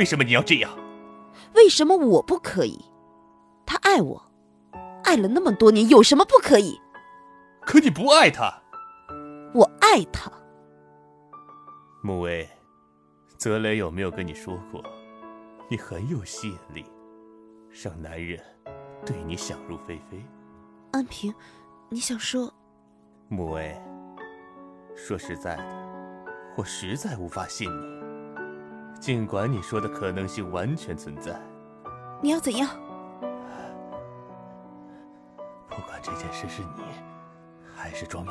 为什么你要这样？为什么我不可以？他爱我，爱了那么多年，有什么不可以？可你不爱他。我爱他。穆威，泽雷有没有跟你说过，你很有吸引力，让男人对你想入非非？安平，你想说？穆威，说实在的，我实在无法信你。尽管你说的可能性完全存在，你要怎样？不管这件事是你还是庄玉，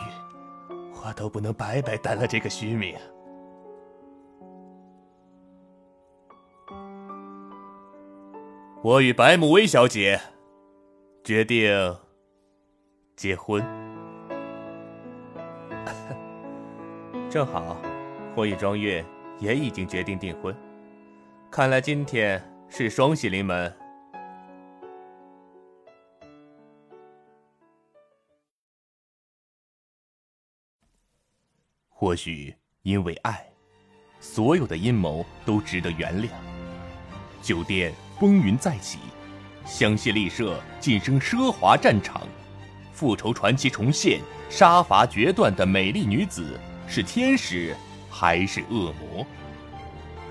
我都不能白白担了这个虚名。我与白慕薇小姐决定结婚，正好，我与庄月。也已经决定订婚，看来今天是双喜临门。或许因为爱，所有的阴谋都值得原谅。酒店风云再起，香榭丽舍晋升奢华战场，复仇传奇重现，杀伐决断的美丽女子是天使。还是恶魔。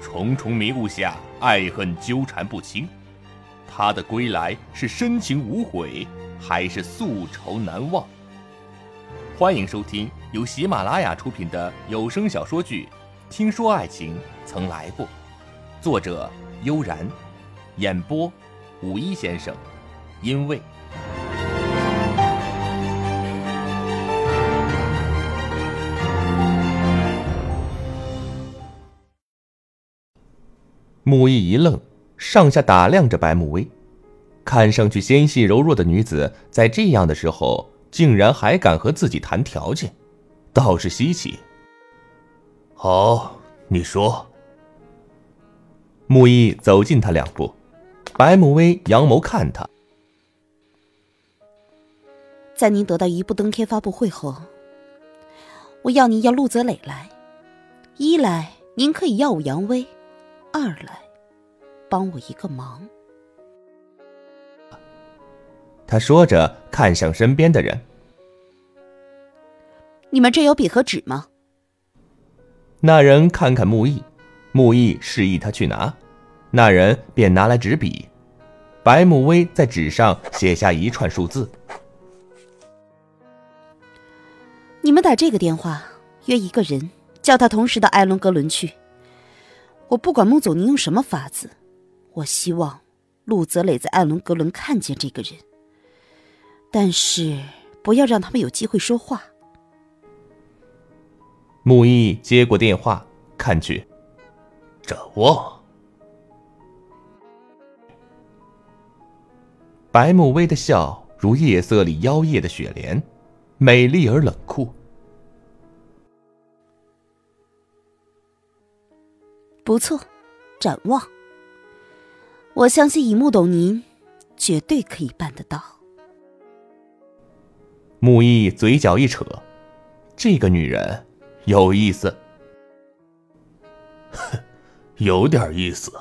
重重迷雾下，爱恨纠缠不清。他的归来是深情无悔，还是宿仇难忘？欢迎收听由喜马拉雅出品的有声小说剧《听说爱情曾来过》，作者悠然，演播五一先生，因为。木易一愣，上下打量着白慕薇，看上去纤细柔弱的女子，在这样的时候竟然还敢和自己谈条件，倒是稀奇。好，你说。木易走近他两步，白慕薇扬眸看他，在您得到一步登天发布会后，我要您要陆泽磊来，一来您可以耀武扬威。二来，帮我一个忙。他说着，看向身边的人：“你们这有笔和纸吗？”那人看看木易，木易示意他去拿，那人便拿来纸笔。白慕薇在纸上写下一串数字：“你们打这个电话约一个人，叫他同时到艾伦格伦去。”我不管孟总您用什么法子，我希望陆泽磊在艾伦格伦看见这个人，但是不要让他们有机会说话。木易接过电话，看去，展望。白慕薇的笑如夜色里妖艳的雪莲，美丽而冷酷。不错，展望。我相信以木董您，绝对可以办得到。木易嘴角一扯，这个女人有意思，有点意思。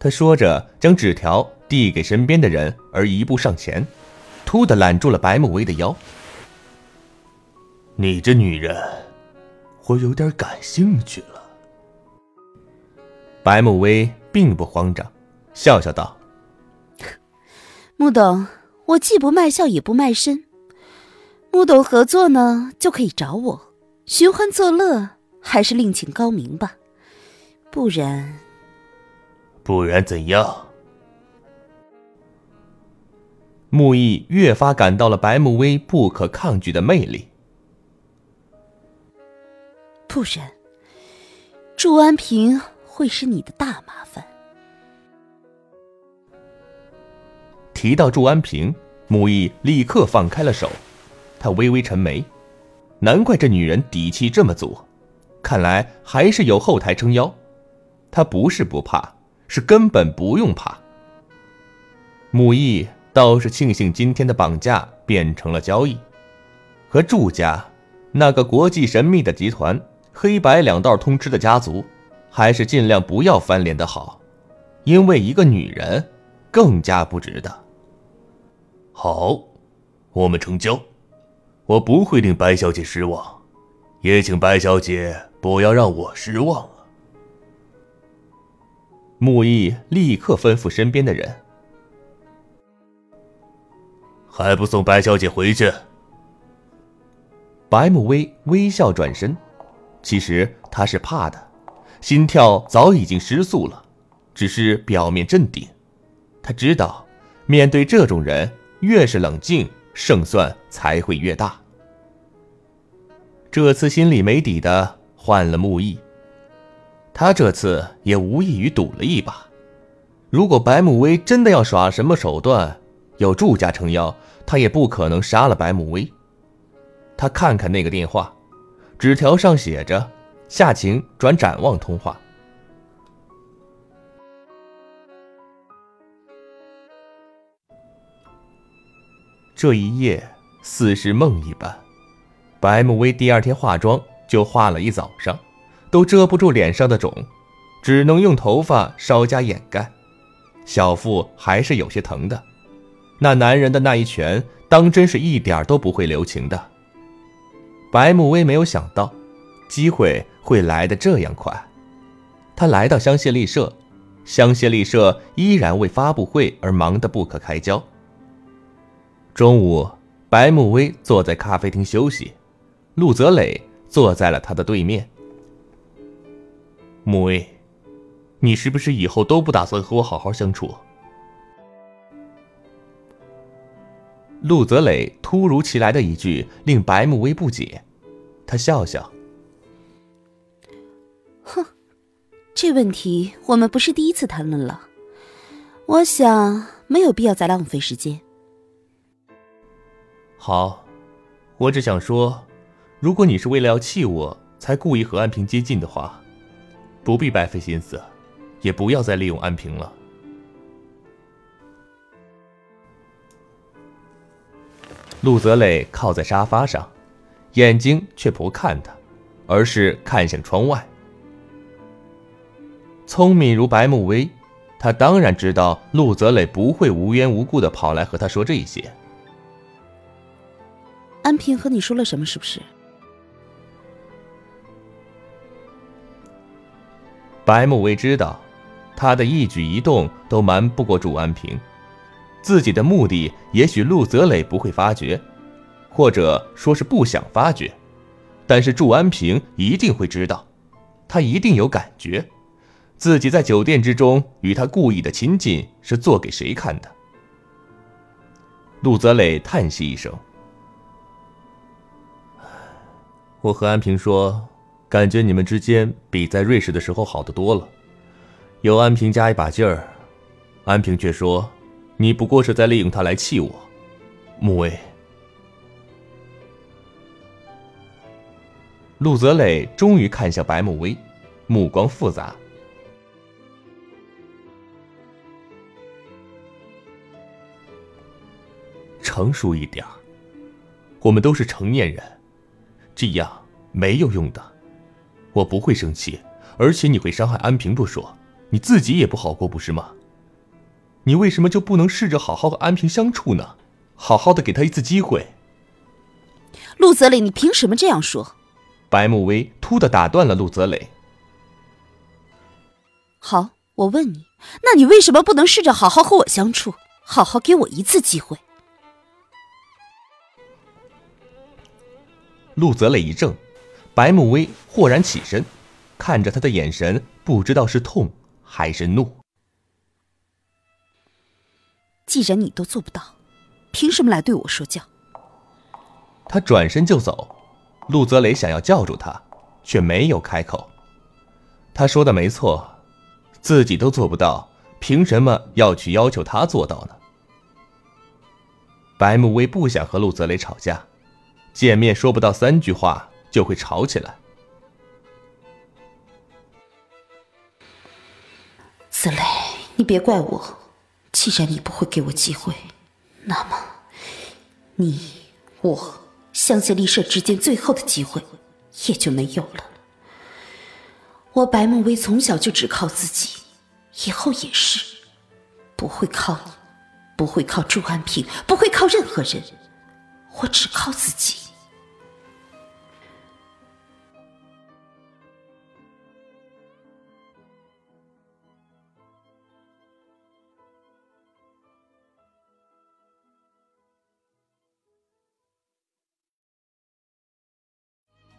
他说着，将纸条递给身边的人，而一步上前，突的揽住了白慕薇的腰。你这女人。我有点感兴趣了。白慕薇并不慌张，笑笑道：“穆董，我既不卖笑也不卖身。穆董合作呢，就可以找我；寻欢作乐，还是另请高明吧。不然，不然怎样？”木易越发感到了白慕薇不可抗拒的魅力。不然，祝安平会是你的大麻烦。提到祝安平，木易立刻放开了手，他微微沉眉，难怪这女人底气这么足，看来还是有后台撑腰。他不是不怕，是根本不用怕。木易倒是庆幸今天的绑架变成了交易，和祝家那个国际神秘的集团。黑白两道通吃的家族，还是尽量不要翻脸的好，因为一个女人更加不值得。好，我们成交，我不会令白小姐失望，也请白小姐不要让我失望啊。木易立刻吩咐身边的人：“还不送白小姐回去？”白慕薇微笑转身，其实他是怕的，心跳早已经失速了，只是表面镇定。他知道，面对这种人，越是冷静，胜算才会越大。这次心里没底的换了木易，他这次也无异于赌了一把。如果白慕薇真的要耍什么手段，有祝家撑腰，他也不可能杀了白慕薇。他看看那个电话，纸条上写着：“夏晴转展望通话。”这一夜似是梦一般。白慕薇第二天化妆就化了一早上，都遮不住脸上的肿，只能用头发稍加掩盖。小腹还是有些疼的，那男人的那一拳，当真是一点都不会留情的。白慕薇没有想到，机会会来得这样快。他来到香榭丽舍，香榭丽舍依然为发布会而忙得不可开交。中午，白慕薇坐在咖啡厅休息，陆泽磊坐在了他的对面。慕薇，你是不是以后都不打算和我好好相处？陆泽磊突如其来的一句令白慕薇不解，他笑笑：“哼，这问题我们不是第一次谈论了，我想没有必要再浪费时间。”好，我只想说，如果你是为了要气我才故意和安平接近的话，不必白费心思，也不要再利用安平了。陆泽磊靠在沙发上，眼睛却不看他，而是看向窗外。聪明如白慕薇，他当然知道陆泽磊不会无缘无故的跑来和他说这些。安平和你说了什么？是不是？白慕薇知道，他的一举一动都瞒不过祝安平。自己的目的，也许陆泽磊不会发觉，或者说是不想发觉，但是祝安平一定会知道，他一定有感觉，自己在酒店之中与他故意的亲近是做给谁看的。陆泽磊叹息一声：“我和安平说，感觉你们之间比在瑞士的时候好得多了，有安平加一把劲儿，安平却说。”你不过是在利用他来气我，穆威。陆泽磊终于看向白慕薇，目光复杂。成熟一点我们都是成年人，这样没有用的。我不会生气，而且你会伤害安平不说，你自己也不好过，不是吗？你为什么就不能试着好好和安平相处呢？好好的给他一次机会。陆泽磊，你凭什么这样说？白慕薇突的打断了陆泽磊。好，我问你，那你为什么不能试着好好和我相处，好好给我一次机会？陆泽磊一怔，白慕薇豁然起身，看着他的眼神不知道是痛还是怒。既然你都做不到，凭什么来对我说教？他转身就走，陆泽雷想要叫住他，却没有开口。他说的没错，自己都做不到，凭什么要去要求他做到呢？白慕薇不想和陆泽雷吵架，见面说不到三句话就会吵起来。泽雷，你别怪我。既然你不会给我机会，那么，你我香榭丽舍之间最后的机会也就没有了。我白梦薇从小就只靠自己，以后也是，不会靠你，不会靠祝安平，不会靠任何人，我只靠自己。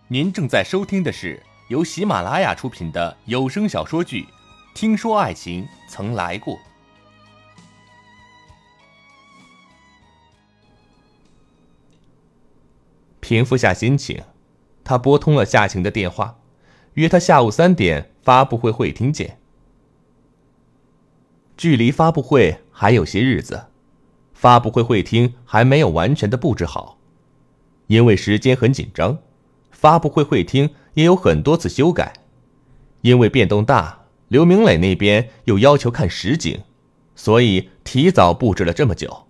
您正在收听的是由喜马拉雅出品的有声小说剧《听说爱情曾来过》。平复下心情，他拨通了夏晴的电话，约她下午三点发布会会厅见。距离发布会还有些日子，发布会会厅还没有完全的布置好，因为时间很紧张。发布会会厅也有很多次修改，因为变动大，刘明磊那边又要求看实景，所以提早布置了这么久。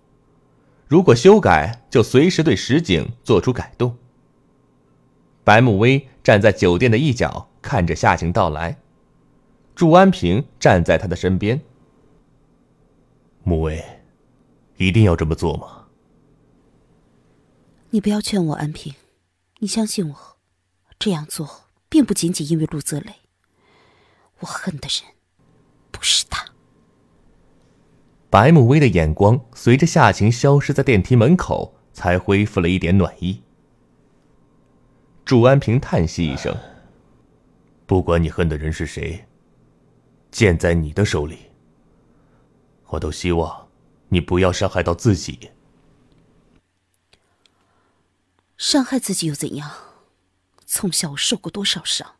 如果修改，就随时对实景做出改动。白慕薇站在酒店的一角，看着夏晴到来。祝安平站在他的身边。慕薇，一定要这么做吗？你不要劝我，安平，你相信我。这样做并不仅仅因为陆泽磊，我恨的人不是他。白慕薇的眼光随着夏晴消失在电梯门口，才恢复了一点暖意。祝安平叹息一声：“不管你恨的人是谁，剑在你的手里，我都希望你不要伤害到自己。伤害自己又怎样？”从小我受过多少伤？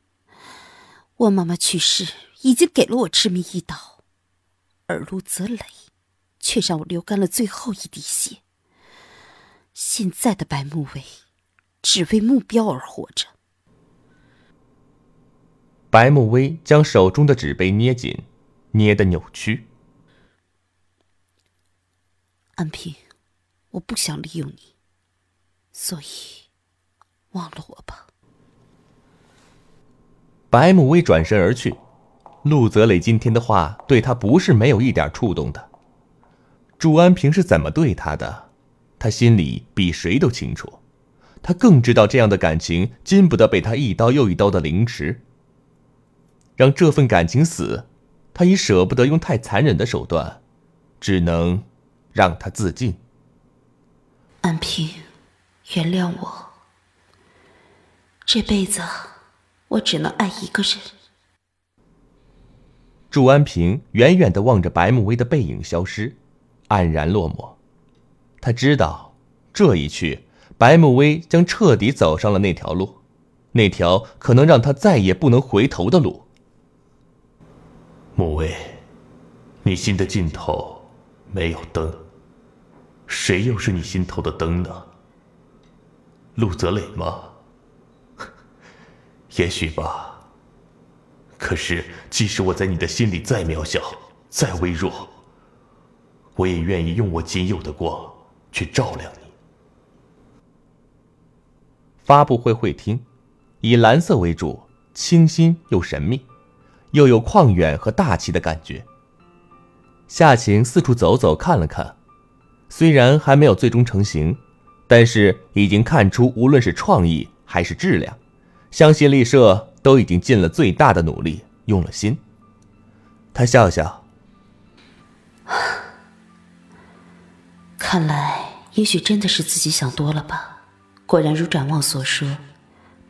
我妈妈去世已经给了我致命一刀，而陆泽磊却让我流干了最后一滴血。现在的白慕薇只为目标而活着。白慕薇将手中的纸杯捏紧，捏得扭曲。安平，我不想利用你，所以忘了我吧。白慕薇转身而去，陆泽磊今天的话对他不是没有一点触动的。祝安平是怎么对他的，他心里比谁都清楚。他更知道这样的感情经不得被他一刀又一刀的凌迟。让这份感情死，他已舍不得用太残忍的手段，只能让他自尽。安平，原谅我，这辈子。我只能爱一个人。祝安平远远的望着白慕薇的背影消失，黯然落寞。他知道，这一去，白慕薇将彻底走上了那条路，那条可能让他再也不能回头的路。慕薇，你心的尽头没有灯，谁又是你心头的灯呢？陆泽磊吗？也许吧。可是，即使我在你的心里再渺小、再微弱，我也愿意用我仅有的光去照亮你。发布会会厅以蓝色为主，清新又神秘，又有旷远和大气的感觉。夏晴四处走走，看了看，虽然还没有最终成型，但是已经看出，无论是创意还是质量。香榭丽舍都已经尽了最大的努力，用了心。他笑笑，看来也许真的是自己想多了吧。果然如展望所说，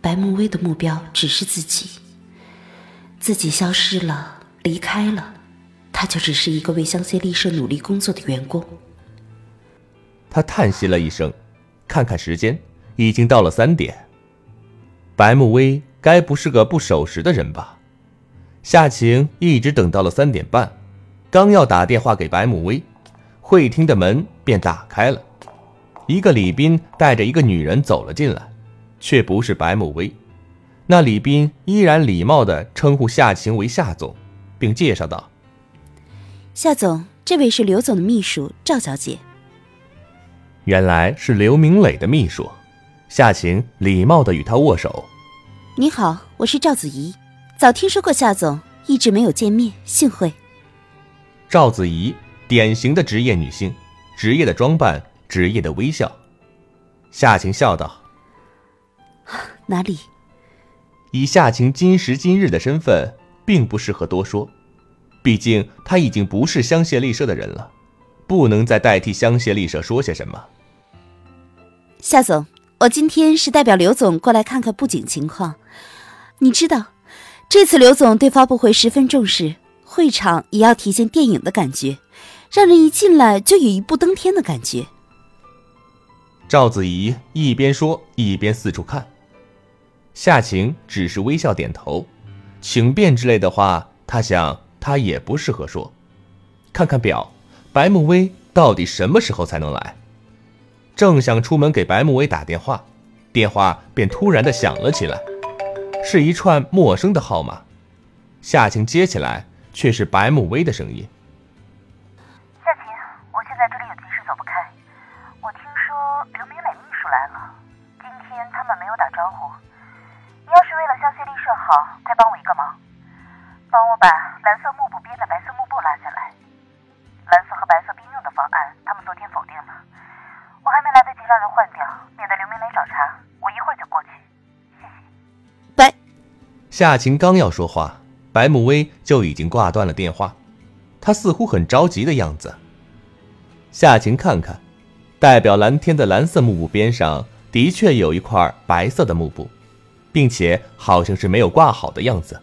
白慕薇的目标只是自己。自己消失了，离开了，他就只是一个为香榭丽舍努力工作的员工。他叹息了一声，看看时间，已经到了三点。白慕薇该不是个不守时的人吧？夏晴一直等到了三点半，刚要打电话给白慕薇，会厅的门便打开了，一个礼宾带着一个女人走了进来，却不是白慕薇。那礼宾依然礼貌地称呼夏晴为夏总，并介绍道：“夏总，这位是刘总的秘书赵小姐。”原来是刘明磊的秘书。夏晴礼貌地与他握手。你好，我是赵子怡，早听说过夏总，一直没有见面，幸会。赵子怡，典型的职业女性，职业的装扮，职业的微笑。夏晴笑道：“ 哪里？以夏晴今时今日的身份，并不适合多说。毕竟她已经不是香榭丽舍的人了，不能再代替香榭丽舍说些什么。”夏总，我今天是代表刘总过来看看布景情况。你知道。这次刘总对发布会十分重视，会场也要体现电影的感觉，让人一进来就有一步登天的感觉。赵子怡一边说一边四处看，夏晴只是微笑点头，请便之类的话，他想他也不适合说。看看表，白慕薇到底什么时候才能来？正想出门给白慕薇打电话，电话便突然的响了起来。是一串陌生的号码，夏晴接起来，却是白慕薇的声音。夏晴，我现在这里有急事走不开。我听说刘明磊秘书来了，今天他们没有打招呼。你要是为了香榭丽舍好，快帮我一个忙，帮我把蓝色幕布边的白色幕布拉下来。蓝色和白色我还没来得及让人换掉，免得刘明磊找茬。我一会儿就过去。谢谢。拜夏晴刚要说话，白慕薇就已经挂断了电话。她似乎很着急的样子。夏晴看看，代表蓝天的蓝色幕布边上的确有一块白色的幕布，并且好像是没有挂好的样子。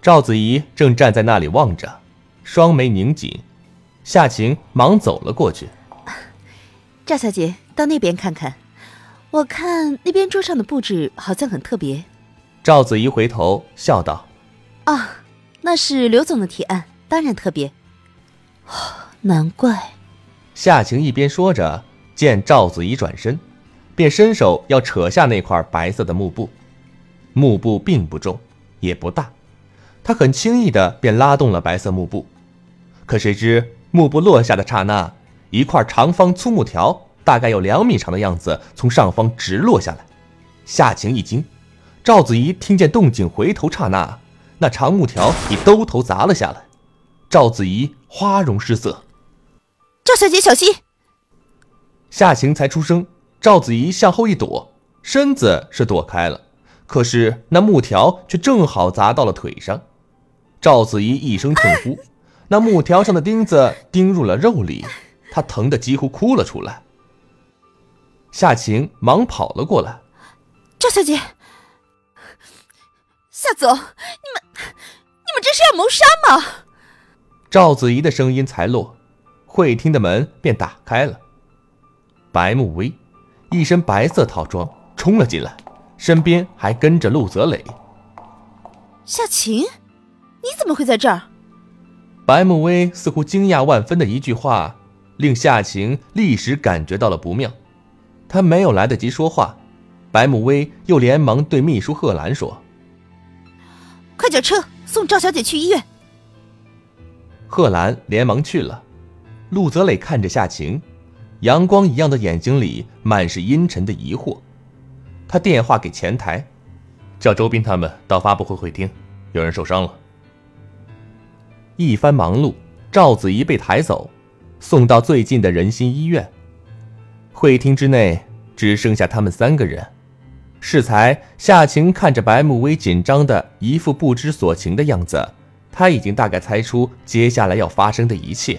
赵子怡正站在那里望着，双眉拧紧。夏晴忙走了过去。赵小姐，到那边看看，我看那边桌上的布置好像很特别。赵子怡回头笑道：“啊，那是刘总的提案，当然特别。难怪。”夏晴一边说着，见赵子怡转身，便伸手要扯下那块白色的幕布。幕布并不重，也不大，她很轻易的便拉动了白色幕布。可谁知幕布落下的刹那，一块长方粗木条，大概有两米长的样子，从上方直落下来。夏晴一惊。赵子怡听见动静，回头刹那，那长木条已兜头砸了下来。赵子怡花容失色：“赵小姐，小心！”夏晴才出声，赵子怡向后一躲，身子是躲开了，可是那木条却正好砸到了腿上。赵子怡一声痛呼，那木条上的钉子钉入了肉里，她疼得几乎哭了出来。夏晴忙跑了过来：“赵小姐。”夏总，你们，你们这是要谋杀吗？赵子怡的声音才落，会厅的门便打开了。白慕薇，一身白色套装冲了进来，身边还跟着陆泽磊。夏晴，你怎么会在这儿？白慕薇似乎惊讶万分的一句话，令夏晴立时感觉到了不妙。她没有来得及说话，白慕薇又连忙对秘书贺兰说。快叫车送赵小姐去医院。贺兰连忙去了。陆泽磊看着夏晴，阳光一样的眼睛里满是阴沉的疑惑。他电话给前台，叫周斌他们到发布会会厅，有人受伤了。一番忙碌，赵子怡被抬走，送到最近的仁心医院。会厅之内只剩下他们三个人。适才，夏晴看着白慕薇紧张的一副不知所情的样子，他已经大概猜出接下来要发生的一切。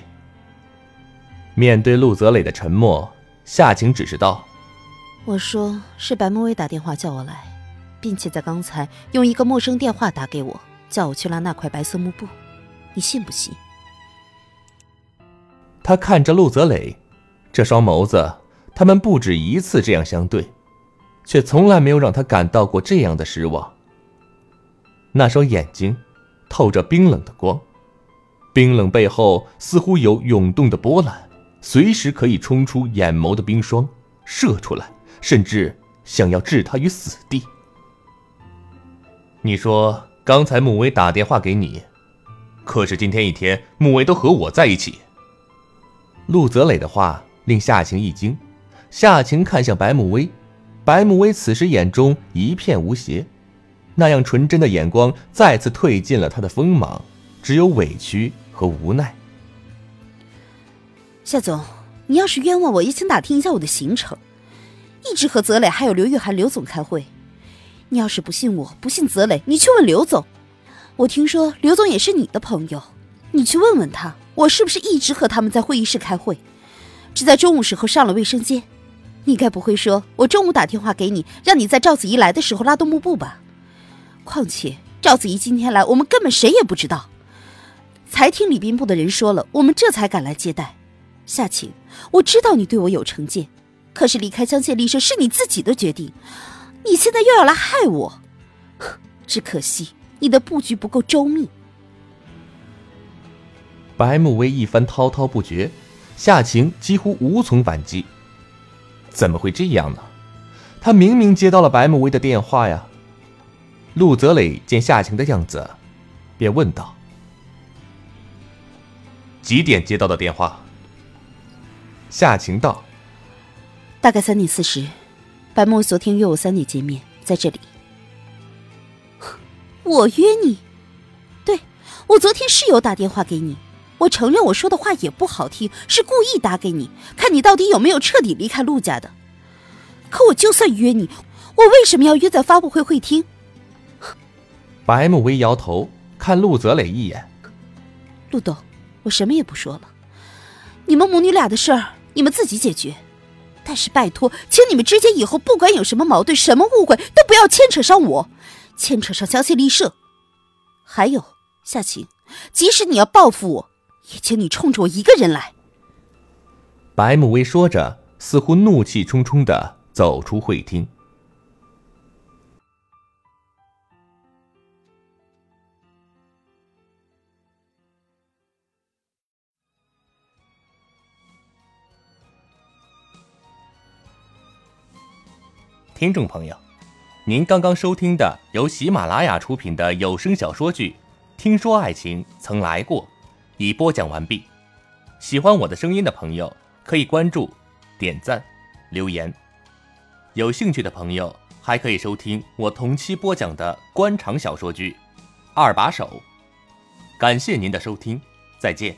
面对陆泽磊的沉默，夏晴只是道：“我说是白慕薇打电话叫我来，并且在刚才用一个陌生电话打给我，叫我去拉那块白色幕布，你信不信？”他看着陆泽磊，这双眸子，他们不止一次这样相对。却从来没有让他感到过这样的失望。那双眼睛透着冰冷的光，冰冷背后似乎有涌动的波澜，随时可以冲出眼眸的冰霜，射出来，甚至想要置他于死地。你说刚才穆威打电话给你，可是今天一天穆威都和我在一起。陆泽磊的话令夏晴一惊，夏晴看向白慕薇。白慕薇此时眼中一片无邪，那样纯真的眼光再次褪尽了他的锋芒，只有委屈和无奈。夏总，你要是冤枉我，也请打听一下我的行程。一直和泽磊还有刘玉涵刘总开会。你要是不信我，不信泽磊，你去问刘总。我听说刘总也是你的朋友，你去问问他，我是不是一直和他们在会议室开会，只在中午时候上了卫生间。你该不会说我中午打电话给你，让你在赵子怡来的时候拉动幕布吧？况且赵子怡今天来，我们根本谁也不知道，才听礼宾部的人说了，我们这才赶来接待。夏晴，我知道你对我有成见。可是离开香榭丽舍是你自己的决定，你现在又要来害我，只可惜你的布局不够周密。白慕薇一番滔滔不绝，夏晴几乎无从反击。怎么会这样呢？他明明接到了白慕薇的电话呀。陆泽磊见夏晴的样子，便问道：“几点接到的电话？”夏晴道。大概三点四十，白慕昨天约我三点见面，在这里。我约你？对，我昨天是有打电话给你。我承认我说的话也不好听，是故意打给你，看你到底有没有彻底离开陆家的。可我就算约你，我为什么要约在发布会会厅？白慕薇摇头，看陆泽磊一眼。陆董，我什么也不说了，你们母女俩的事儿，你们自己解决。但是拜托，请你们之间以后不管有什么矛盾、什么误会，都不要牵扯上我，牵扯上香榭丽舍。还有夏晴，即使你要报复我，也请你冲着我一个人来。白慕薇说着，似乎怒气冲冲的走出会厅。听众朋友，您刚刚收听的由喜马拉雅出品的有声小说剧《听说爱情曾来过》，已播讲完毕。喜欢我的声音的朋友，可以关注、点赞、留言。有兴趣的朋友，还可以收听我同期播讲的官场小说剧《二把手》。感谢您的收听，再见。